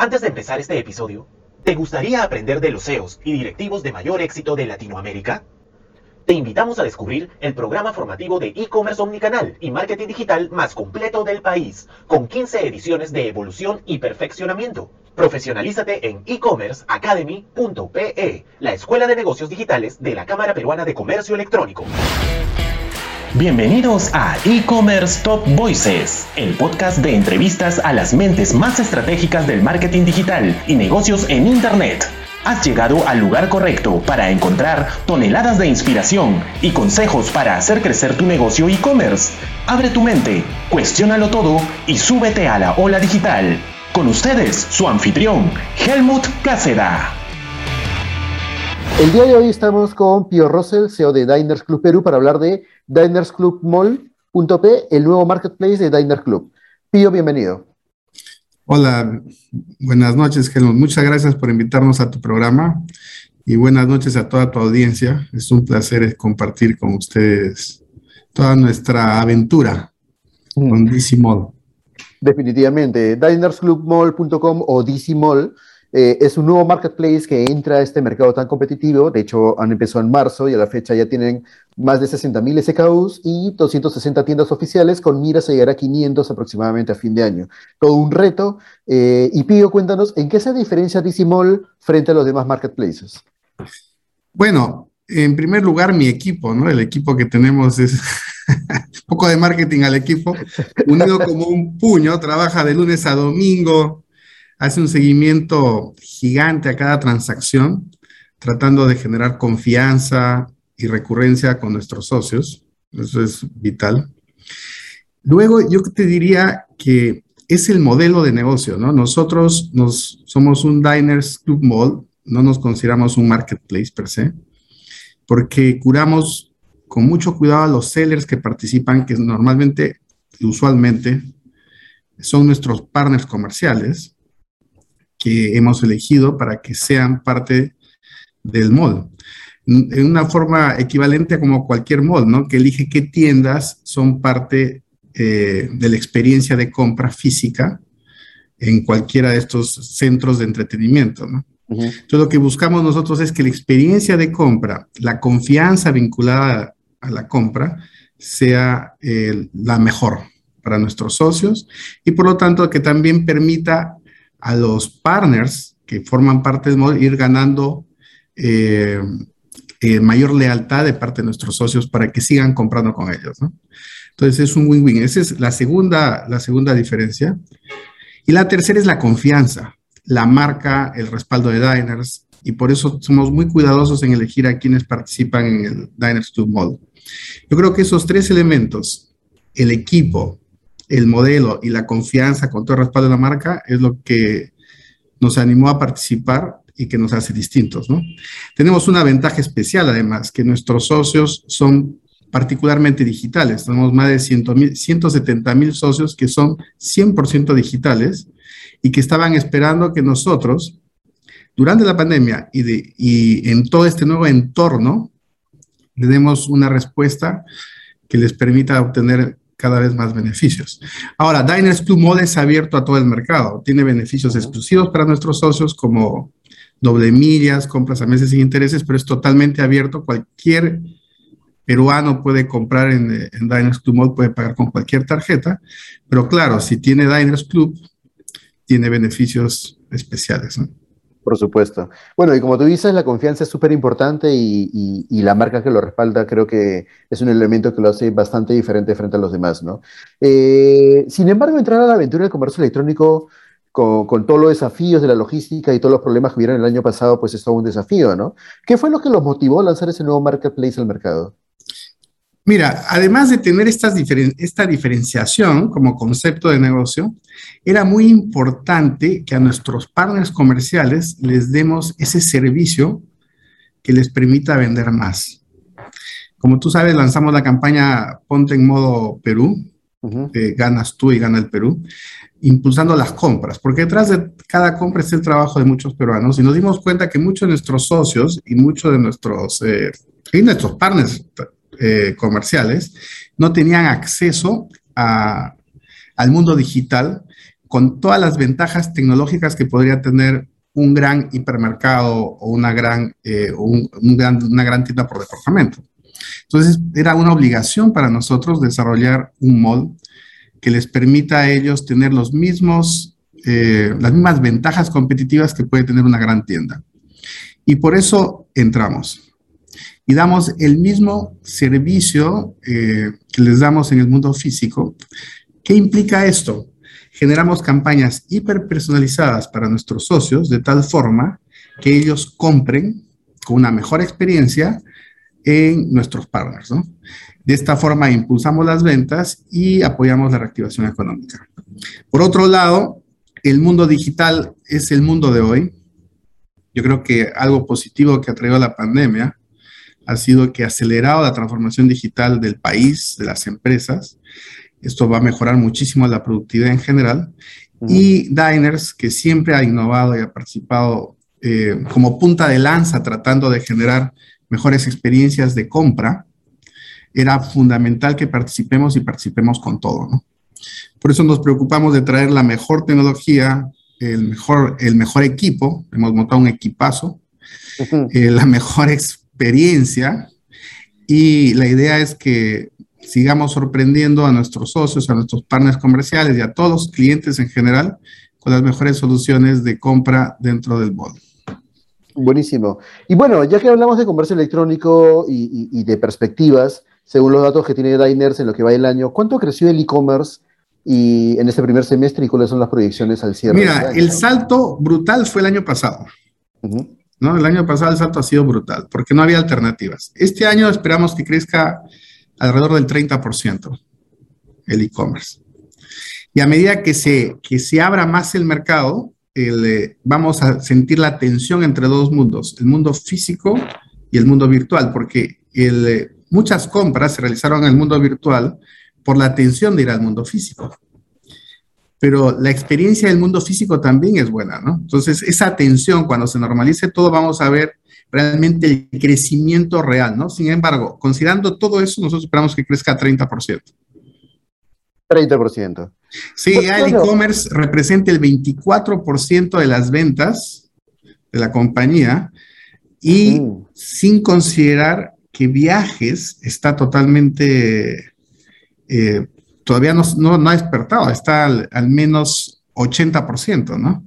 Antes de empezar este episodio, ¿te gustaría aprender de los CEOs y directivos de mayor éxito de Latinoamérica? Te invitamos a descubrir el programa formativo de e-commerce omnicanal y marketing digital más completo del país, con 15 ediciones de evolución y perfeccionamiento. Profesionalízate en e-commerceacademy.pe, la escuela de negocios digitales de la Cámara Peruana de Comercio Electrónico. Bienvenidos a E-Commerce Top Voices, el podcast de entrevistas a las mentes más estratégicas del marketing digital y negocios en Internet. Has llegado al lugar correcto para encontrar toneladas de inspiración y consejos para hacer crecer tu negocio e-commerce. Abre tu mente, cuestiónalo todo y súbete a la ola digital. Con ustedes, su anfitrión, Helmut Cáceda. El día de hoy estamos con Pio Russell, CEO de Diners Club Perú, para hablar de Diners Club Mall.p, el nuevo marketplace de Diners Club. Pio, bienvenido. Hola, buenas noches, Helmut. Muchas gracias por invitarnos a tu programa y buenas noches a toda tu audiencia. Es un placer compartir con ustedes toda nuestra aventura con DC Mall. Definitivamente. Dinersclubmall.com o DC Mall eh, es un nuevo marketplace que entra a este mercado tan competitivo. De hecho, han empezado en marzo y a la fecha ya tienen más de 60.000 SKUs y 260 tiendas oficiales con miras a llegar a 500 aproximadamente a fin de año. Todo un reto. Eh, y Pío, cuéntanos, ¿en qué se diferencia DC frente a los demás marketplaces? Bueno, en primer lugar, mi equipo, ¿no? El equipo que tenemos es un poco de marketing al equipo, unido como un puño, trabaja de lunes a domingo, hace un seguimiento gigante a cada transacción, tratando de generar confianza y recurrencia con nuestros socios. Eso es vital. Luego, yo te diría que es el modelo de negocio, ¿no? Nosotros nos, somos un Diners Club Mall, no nos consideramos un marketplace per se, porque curamos con mucho cuidado a los sellers que participan, que normalmente usualmente son nuestros partners comerciales, que hemos elegido para que sean parte del mall. En una forma equivalente a como cualquier mall, ¿no? Que elige qué tiendas son parte eh, de la experiencia de compra física en cualquiera de estos centros de entretenimiento, ¿no? Entonces, lo que buscamos nosotros es que la experiencia de compra, la confianza vinculada a la compra, sea eh, la mejor para nuestros socios y por lo tanto que también permita a los partners que forman parte del modelo ir ganando eh, eh, mayor lealtad de parte de nuestros socios para que sigan comprando con ellos, ¿no? Entonces es un win-win. Esa es la segunda, la segunda diferencia. Y la tercera es la confianza, la marca, el respaldo de Diners, y por eso somos muy cuidadosos en elegir a quienes participan en el Diners to Model. Yo creo que esos tres elementos, el equipo, el modelo y la confianza con todo el respaldo de la marca es lo que nos animó a participar y que nos hace distintos, ¿no? Tenemos una ventaja especial, además, que nuestros socios son particularmente digitales. Tenemos más de 170 mil socios que son 100% digitales y que estaban esperando que nosotros, durante la pandemia y, de, y en todo este nuevo entorno, le demos una respuesta que les permita obtener cada vez más beneficios. Ahora, Diners Club Mode es abierto a todo el mercado. Tiene beneficios exclusivos para nuestros socios como doble millas, compras a meses sin intereses, pero es totalmente abierto. Cualquier peruano puede comprar en, en Diners Club Mode, puede pagar con cualquier tarjeta, pero claro, si tiene Diners Club, tiene beneficios especiales. ¿no? Por supuesto. Bueno, y como tú dices, la confianza es súper importante y, la marca que lo respalda creo que es un elemento que lo hace bastante diferente frente a los demás, ¿no? Eh, sin embargo, entrar a la aventura del comercio electrónico con, todos los desafíos de la logística y todos los problemas que hubieron el año pasado, pues es todo un desafío, ¿no? ¿Qué fue lo que los motivó a lanzar ese nuevo marketplace al mercado? Mira, además de tener esta diferenciación como concepto de negocio, era muy importante que a nuestros partners comerciales les demos ese servicio que les permita vender más. Como tú sabes, lanzamos la campaña Ponte en modo Perú, ganas tú y gana el Perú, impulsando las compras, porque detrás de cada compra está el trabajo de muchos peruanos y nos dimos cuenta que muchos de nuestros socios y muchos de nuestros, eh, y nuestros partners eh, comerciales no tenían acceso al mundo digital con todas las ventajas tecnológicas que podría tener un gran hipermercado o una gran, eh, una gran tienda por departamento. Entonces, era una obligación para nosotros desarrollar un mall que les permita a ellos tener los mismos, eh, las mismas ventajas competitivas que puede tener una gran tienda. Y por eso entramos. Y damos el mismo servicio eh, que les damos en el mundo físico. ¿Qué implica esto? Generamos campañas hiperpersonalizadas para nuestros socios de tal forma que ellos compren con una mejor experiencia en nuestros partners. ¿no? De esta forma impulsamos las ventas y apoyamos la reactivación económica. Por otro lado, el mundo digital es el mundo de hoy. Yo creo que algo positivo que ha traído la pandemia ha sido que ha acelerado la transformación digital del país, de las empresas. Esto va a mejorar muchísimo la productividad en general. Y Diners, que siempre ha innovado y ha participado eh, como punta de lanza tratando de generar mejores experiencias de compra, era fundamental que participemos y participemos con todo, ¿no? Por eso nos preocupamos de traer la mejor tecnología, el mejor, el mejor equipo, hemos montado un equipazo, eh, la mejor experiencia y la idea es que sigamos sorprendiendo a nuestros socios, a nuestros partners comerciales y a todos los clientes en general con las mejores soluciones de compra dentro del bol. Buenísimo. Y bueno, ya que hablamos de comercio electrónico y, de perspectivas, según los datos que tiene Diners en lo que va el año, ¿cuánto creció el e-commerce y en este primer semestre y cuáles son las proyecciones al cierre? Mira, el salto brutal fue el año pasado. ¿No? El año pasado el salto ha sido brutal porque no había alternativas. Este año esperamos que crezca alrededor del 30% el e-commerce. Y a medida que se, que se abra más el mercado, eh, vamos a sentir la tensión entre dos mundos, el mundo físico y el mundo virtual, porque eh, muchas compras se realizaron en el mundo virtual por la tensión de ir al mundo físico. Pero la experiencia del mundo físico también es buena, ¿no? Entonces, esa tensión, cuando se normalice todo, vamos a ver realmente el crecimiento real, ¿no? Sin embargo, considerando todo eso, nosotros esperamos que crezca 30%. 30%. Sí, ya el e-commerce representa el 24% de las ventas de la compañía y sin considerar que viajes está totalmente, eh, todavía no, ha despertado, está al, menos 80%, ¿no?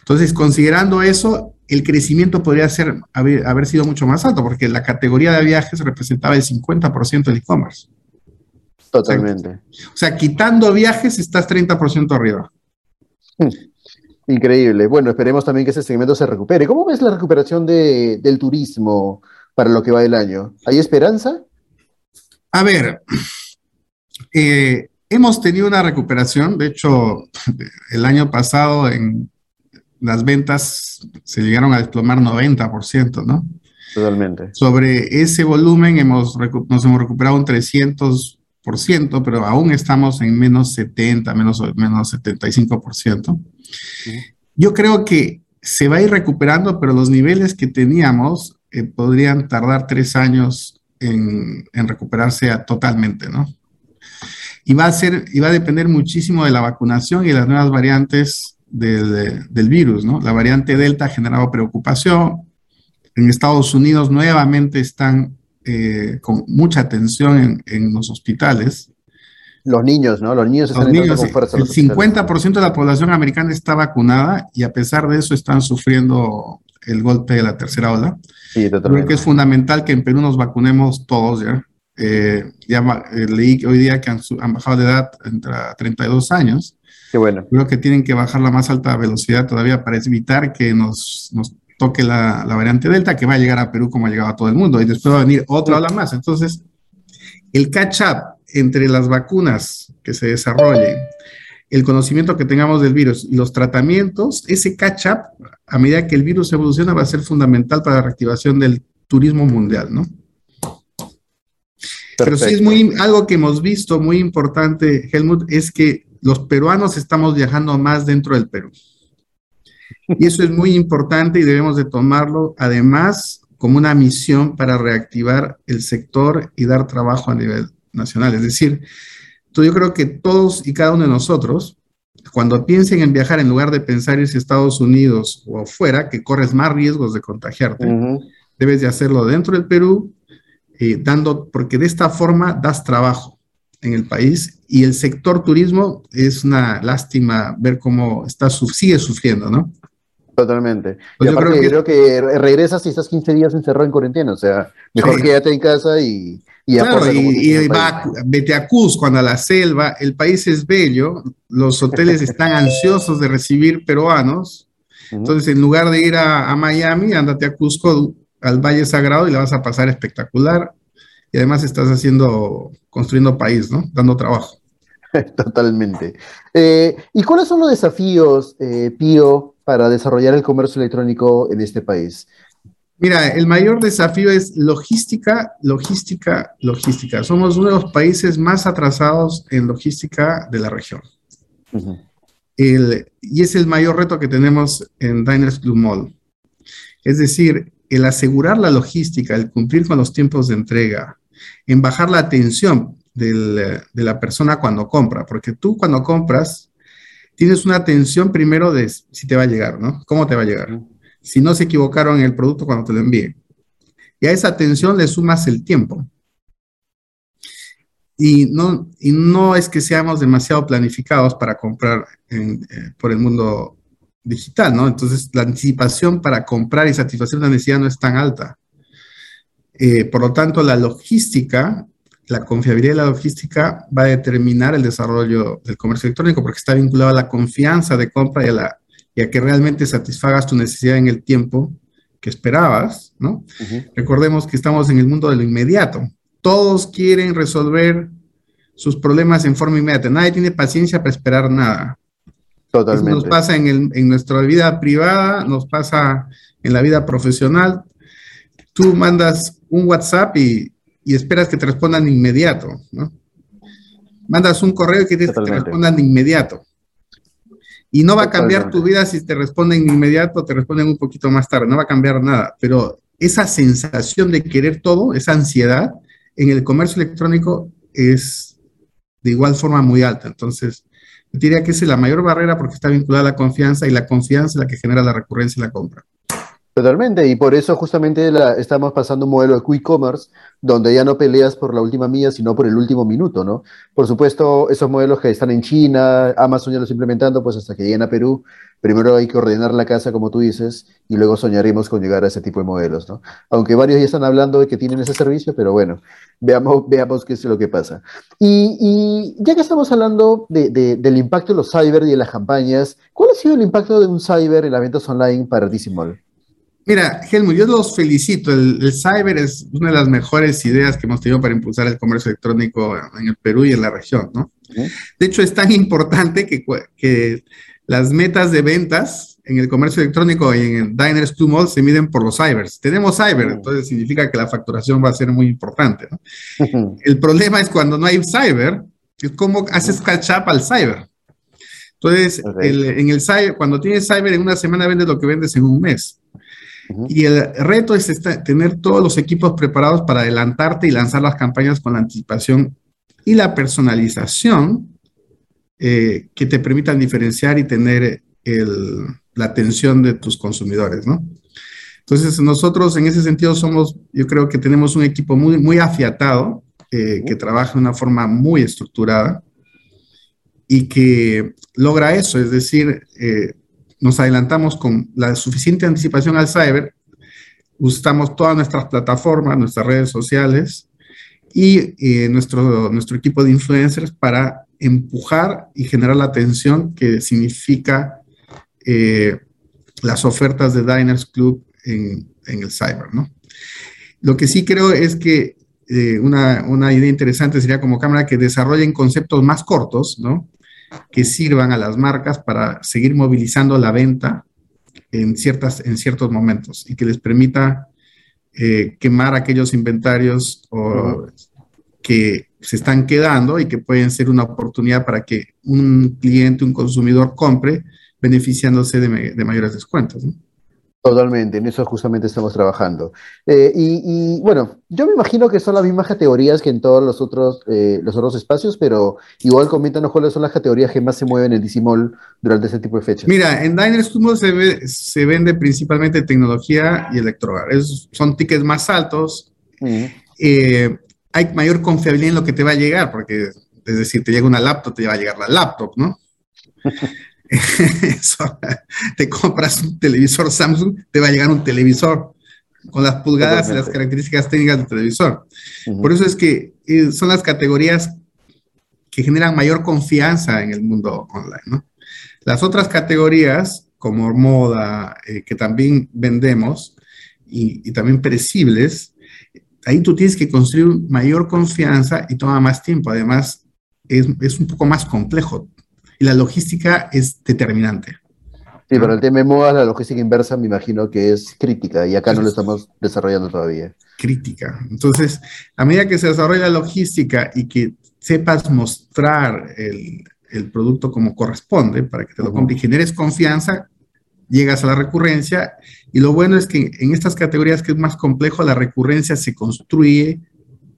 Entonces, considerando eso, el crecimiento podría ser, haber, haber sido mucho más alto, porque la categoría de viajes representaba el 50% del e-commerce. Totalmente. O sea, quitando viajes estás 30% arriba. Hmm. Increíble. Bueno, esperemos también que ese segmento se recupere. ¿Cómo ves la recuperación del turismo para lo que va del año? ¿Hay esperanza? A ver, eh, hemos tenido una recuperación. De hecho, el año pasado en las ventas se llegaron a desplomar 90%, ¿no? Totalmente. Sobre ese volumen hemos, nos hemos recuperado un 300 pero aún estamos en menos 70, menos, menos 75%. Yo creo que se va a ir recuperando, pero los niveles que teníamos eh, podrían tardar tres años en, en recuperarse totalmente, ¿no? Y va, a ser, y va a depender muchísimo de la vacunación y de las nuevas variantes del, del virus, ¿no? La variante Delta ha generado preocupación. En Estados Unidos nuevamente están eh, con mucha atención en, los hospitales. Los niños, ¿no? Los niños están con fuerza. El 50% de la población americana está vacunada y a pesar de eso están sufriendo el golpe de la tercera ola. Sí, Creo que es fundamental que en Perú nos vacunemos todos, ¿ya? Eh, ya eh, leí hoy día que han, bajado de edad entre 32 años. Qué bueno. Creo que tienen que bajar la más alta velocidad todavía para evitar que nos, nos toque la, variante Delta, que va a llegar a Perú como ha llegado a todo el mundo, y después va a venir otra ola más. Entonces, el catch-up entre las vacunas que se desarrollen, el conocimiento que tengamos del virus y los tratamientos, ese catch-up, a medida que el virus evoluciona, va a ser fundamental para la reactivación del turismo mundial, ¿no? Pero sí es muy, algo que hemos visto muy importante, Helmut, es que los peruanos estamos viajando más dentro del Perú. Y eso es muy importante y debemos de tomarlo además como una misión para reactivar el sector y dar trabajo a nivel nacional. Es decir, yo creo que todos y cada uno de nosotros, cuando piensen en viajar, en lugar de pensar irse a Estados Unidos o afuera, que corres más riesgos de contagiarte, debes de hacerlo dentro del Perú, eh, dando, porque de esta forma das trabajo en el país y el sector turismo es una lástima ver cómo está, sigue sufriendo, ¿no? Totalmente. Pues y aparte, yo creo que, regresas y estás 15 días encerrado en cuarentena, o sea, mejor quédate en casa y... Y claro, y, va, vete a Cusco, a la selva, el país es bello, los hoteles están ansiosos de recibir peruanos, entonces en lugar de ir a, a Miami, ándate a Cusco, al Valle Sagrado y la vas a pasar espectacular, y además estás haciendo, construyendo país, ¿no? Dando trabajo. Totalmente. Eh, ¿Y cuáles son los desafíos, eh, Pío, para desarrollar el comercio electrónico en este país? Mira, el mayor desafío es logística, logística, logística. Somos uno de los países más atrasados en logística de la región. y es el mayor reto que tenemos en Diners Club Mall. Es decir, el asegurar la logística, el cumplir con los tiempos de entrega, en bajar la atención de la persona cuando compra, porque tú cuando compras tienes una atención primero de si te va a llegar, ¿no? ¿Cómo te va a llegar? Si no se equivocaron en el producto cuando te lo envíen. Y a esa atención le sumas el tiempo. Y no, y no es que seamos demasiado planificados para comprar eh, por el mundo digital, ¿no? Entonces, la anticipación para comprar y satisfacer una necesidad no es tan alta. Eh, por lo tanto, la logística, la confiabilidad de la logística va a determinar el desarrollo del comercio electrónico porque está vinculado a la confianza de compra y a, la, que realmente satisfagas tu necesidad en el tiempo que esperabas, ¿no? Recordemos que estamos en el mundo de lo inmediato. Todos quieren resolver sus problemas en forma inmediata. Nadie tiene paciencia para esperar nada. Totalmente. nos pasa en, en, nuestra vida privada, nos pasa en la vida profesional. Tú mandas un WhatsApp y, y esperas que te respondan de inmediato, ¿no? Mandas un correo y que te, respondan de inmediato. Y no va a cambiar tu vida si te responden de inmediato o te responden un poquito más tarde, no va a cambiar nada, pero esa sensación de querer todo, esa ansiedad, en el comercio electrónico es de igual forma muy alta. Entonces, diría que es la mayor barrera porque está vinculada a la confianza y la confianza es la que genera la recurrencia y la compra. Totalmente, y por eso justamente estamos pasando un modelo de quick commerce donde ya no peleas por la última milla, sino por el último minuto, ¿no? Por supuesto, esos modelos que están en China, Amazon ya los implementando, pues hasta que lleguen a Perú, primero hay que ordenar la casa, como tú dices, y luego soñaremos con llegar a ese tipo de modelos, ¿no? Aunque varios ya están hablando de que tienen ese servicio, pero bueno, veamos, veamos qué es lo que pasa. Y, ya que estamos hablando del impacto de los cyber y de las campañas, ¿cuál ha sido el impacto de un cyber en las ventas online para Dissimol? Mira, Helmut, yo los felicito. El, cyber es una de las mejores ideas que hemos tenido para impulsar el comercio electrónico en el Perú y en la región, ¿no? De hecho, es tan importante que, que, las metas de ventas en el comercio electrónico y en el Diners 2 Mall se miden por los cybers. Tenemos cyber, entonces significa que la facturación va a ser muy importante, ¿no? El problema es cuando no hay cyber, es cómo haces catch up al cyber. Entonces, en el cyber, cuando tienes cyber en una semana vendes lo que vendes en un mes. Y el reto es tener todos los equipos preparados para adelantarte y lanzar las campañas con la anticipación y la personalización eh, que te permitan diferenciar y tener la atención de tus consumidores, ¿no? Entonces, nosotros en ese sentido somos, yo creo que tenemos un equipo muy, muy afiatado, eh, que trabaja de una forma muy estructurada y que logra eso, es decir, eh, nos adelantamos con la suficiente anticipación al cyber, usamos todas nuestras plataformas, nuestras redes sociales y eh, nuestro, nuestro equipo de influencers para empujar y generar la atención que significa eh, las ofertas de Diners Club en, el cyber, ¿no? Lo que sí creo es que eh, una, una, idea interesante sería como cámara que desarrollen conceptos más cortos, ¿no? Que sirvan a las marcas para seguir movilizando la venta en, ciertas, en ciertos momentos y que les permita eh, quemar aquellos inventarios que se están quedando y que pueden ser una oportunidad para que un cliente, un consumidor compre beneficiándose de, mayores descuentos. Totalmente, en eso justamente estamos trabajando. Eh, y, bueno, yo me imagino que son las mismas categorías que en todos los otros, eh, los otros espacios, pero igual coméntanos cuáles son las categorías que más se mueven en Mall durante ese tipo de fechas. Mira, en Diners Club se, se vende principalmente tecnología y electrohogar. Son tickets más altos. Eh, hay mayor confiabilidad en lo que te va a llegar, porque es decir, te llega una laptop, te va a llegar la laptop, ¿no? te compras un televisor Samsung, te va a llegar un televisor con las pulgadas y las características técnicas del televisor. Por eso es que eh, son las categorías que generan mayor confianza en el mundo online. Las otras categorías, como moda, eh, que también vendemos, y, también perecibles, ahí tú tienes que construir mayor confianza y toma más tiempo. Además, es, es un poco más complejo y la logística es determinante. Sí, pero el tema de moda, la logística inversa, me imagino que es crítica y acá no lo estamos desarrollando todavía. Crítica. Entonces, a medida que se desarrolla la logística y que sepas mostrar el, producto como corresponde para que te lo compre y generes confianza, llegas a la recurrencia. Y lo bueno es que en estas categorías que es más complejo, la recurrencia se construye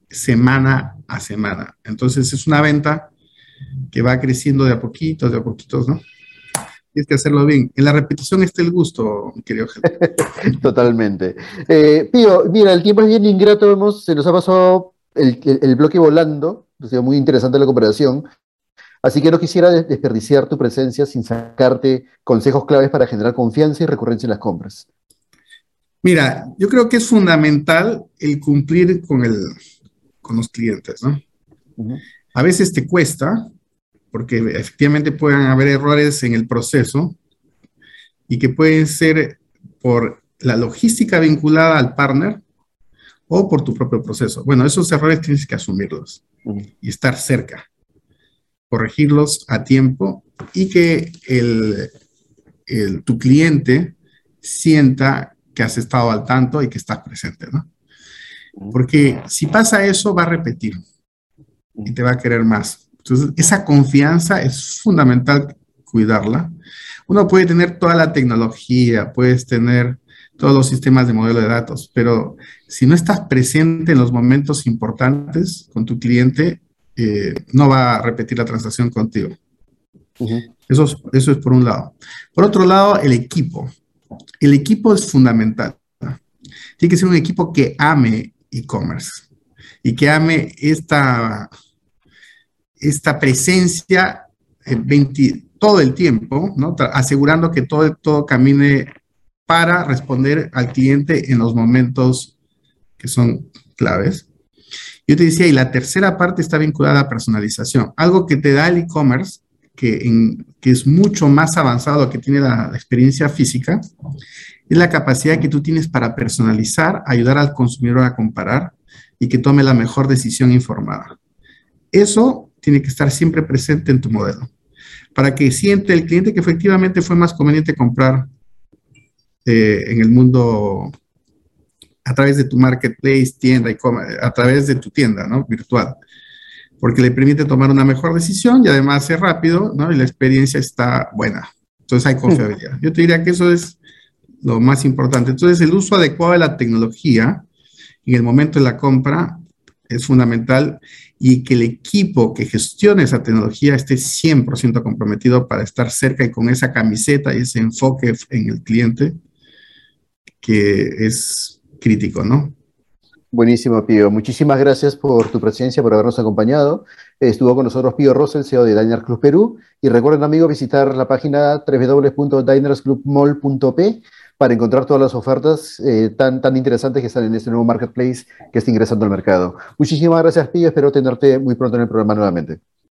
semana a semana. Entonces, es una venta que va creciendo de a poquitos, de a poquitos, ¿no? Tienes que hacerlo bien. En la repetición está el gusto, querido Totalmente. Eh, Pío, mira, el tiempo es bien ingrato, vemos, se nos ha pasado el, bloque volando, ha sido muy interesante la cooperación. Así que no quisiera desperdiciar tu presencia sin sacarte consejos claves para generar confianza y recurrencia en las compras. Mira, yo creo que es fundamental el cumplir con, el, con los clientes, ¿no? A veces te cuesta, porque efectivamente pueden haber errores en el proceso y que pueden ser por la logística vinculada al partner o por tu propio proceso. Bueno, esos errores tienes que asumirlos y estar cerca, corregirlos a tiempo y que el, tu cliente sienta que has estado al tanto y que estás presente, ¿no? Porque si pasa eso, va a repetir y te va a querer más. Entonces, esa confianza es fundamental cuidarla. Uno puede tener toda la tecnología, puedes tener todos los sistemas de modelo de datos, pero si no estás presente en los momentos importantes con tu cliente, eh, no va a repetir la transacción contigo. eso, es, eso es por un lado. Por otro lado, el equipo. El equipo es fundamental. Tiene que ser un equipo que ame e-commerce y que ame esta, esta presencia todo el tiempo, asegurando que todo, todo camine para responder al cliente en los momentos que son claves. Yo te decía, y la tercera parte está vinculada a personalización, algo que te da el e-commerce, que, que, es mucho más avanzado que tiene la experiencia física, es la capacidad que tú tienes para personalizar, ayudar al consumidor a comparar y que tome la mejor decisión informada. Eso tiene que estar siempre presente en tu modelo, para que siente el cliente que efectivamente fue más conveniente comprar eh, en el mundo a través de tu marketplace, tienda, y a través de tu tienda ¿no? virtual, porque le permite tomar una mejor decisión y además es rápido ¿no? y la experiencia está buena. Entonces hay confiabilidad. Yo te diría que eso es lo más importante. Entonces el uso adecuado de la tecnología en el momento de la compra es fundamental y que el equipo que gestione esa tecnología esté 100% comprometido para estar cerca y con esa camiseta y ese enfoque en el cliente que es crítico, ¿no? Buenísimo, Pío. Muchísimas gracias por tu presencia, por habernos acompañado. Estuvo con nosotros Pío Rosel, CEO de Diners Club Perú. Y recuerden, amigos, visitar la página www.dinersclubmall.p para encontrar todas las ofertas eh, tan, tan interesantes que están en este nuevo marketplace que está ingresando al mercado. Muchísimas gracias, Pío. Espero tenerte muy pronto en el programa nuevamente.